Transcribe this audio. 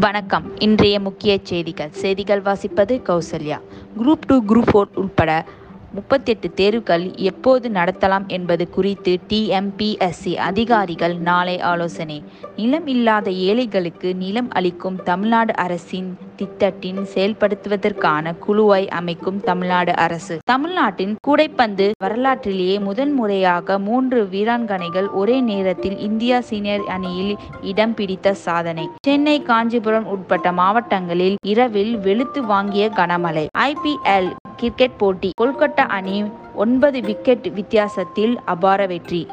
வணக்கம். இன்றைய முக்கிய செய்திகள். செய்திகள் வாசிப்பது Kausalya. Group two group four உட்பட முப்பத்தெட்டு தேர்வுகள் எப்போது நடத்தலாம் என்பது குறித்து டிஎம்பிஎஸ்சி அதிகாரிகள் நாளை ஆலோசனை. நிலம் இல்லாத ஏழைகளுக்கு நிலம் அளிக்கும் தமிழ்நாடு அரசின் திட்டத்தின் செயல்படுத்துவதற்கான குழுவை அமைக்கும் தமிழ்நாடு அரசு. தமிழ்நாட்டின் கூடைப்பந்து வரலாற்றிலேயே முதன்முறையாக மூன்று வீராங்கனைகள் ஒரே நேரத்தில் இந்தியா சீனியர் அணியில் இடம் பிடித்த சாதனை. சென்னை காஞ்சிபுரம் உட்பட்ட மாவட்டங்களில் இரவில் வெளுத்து வாங்கிய கனமழை. ஐபிஎல் கிரிக்கெட் போட்டி கொல்கத்தா அணி ஒன்பது விக்கெட் வித்தியாசத்தில் அபார வெற்றி.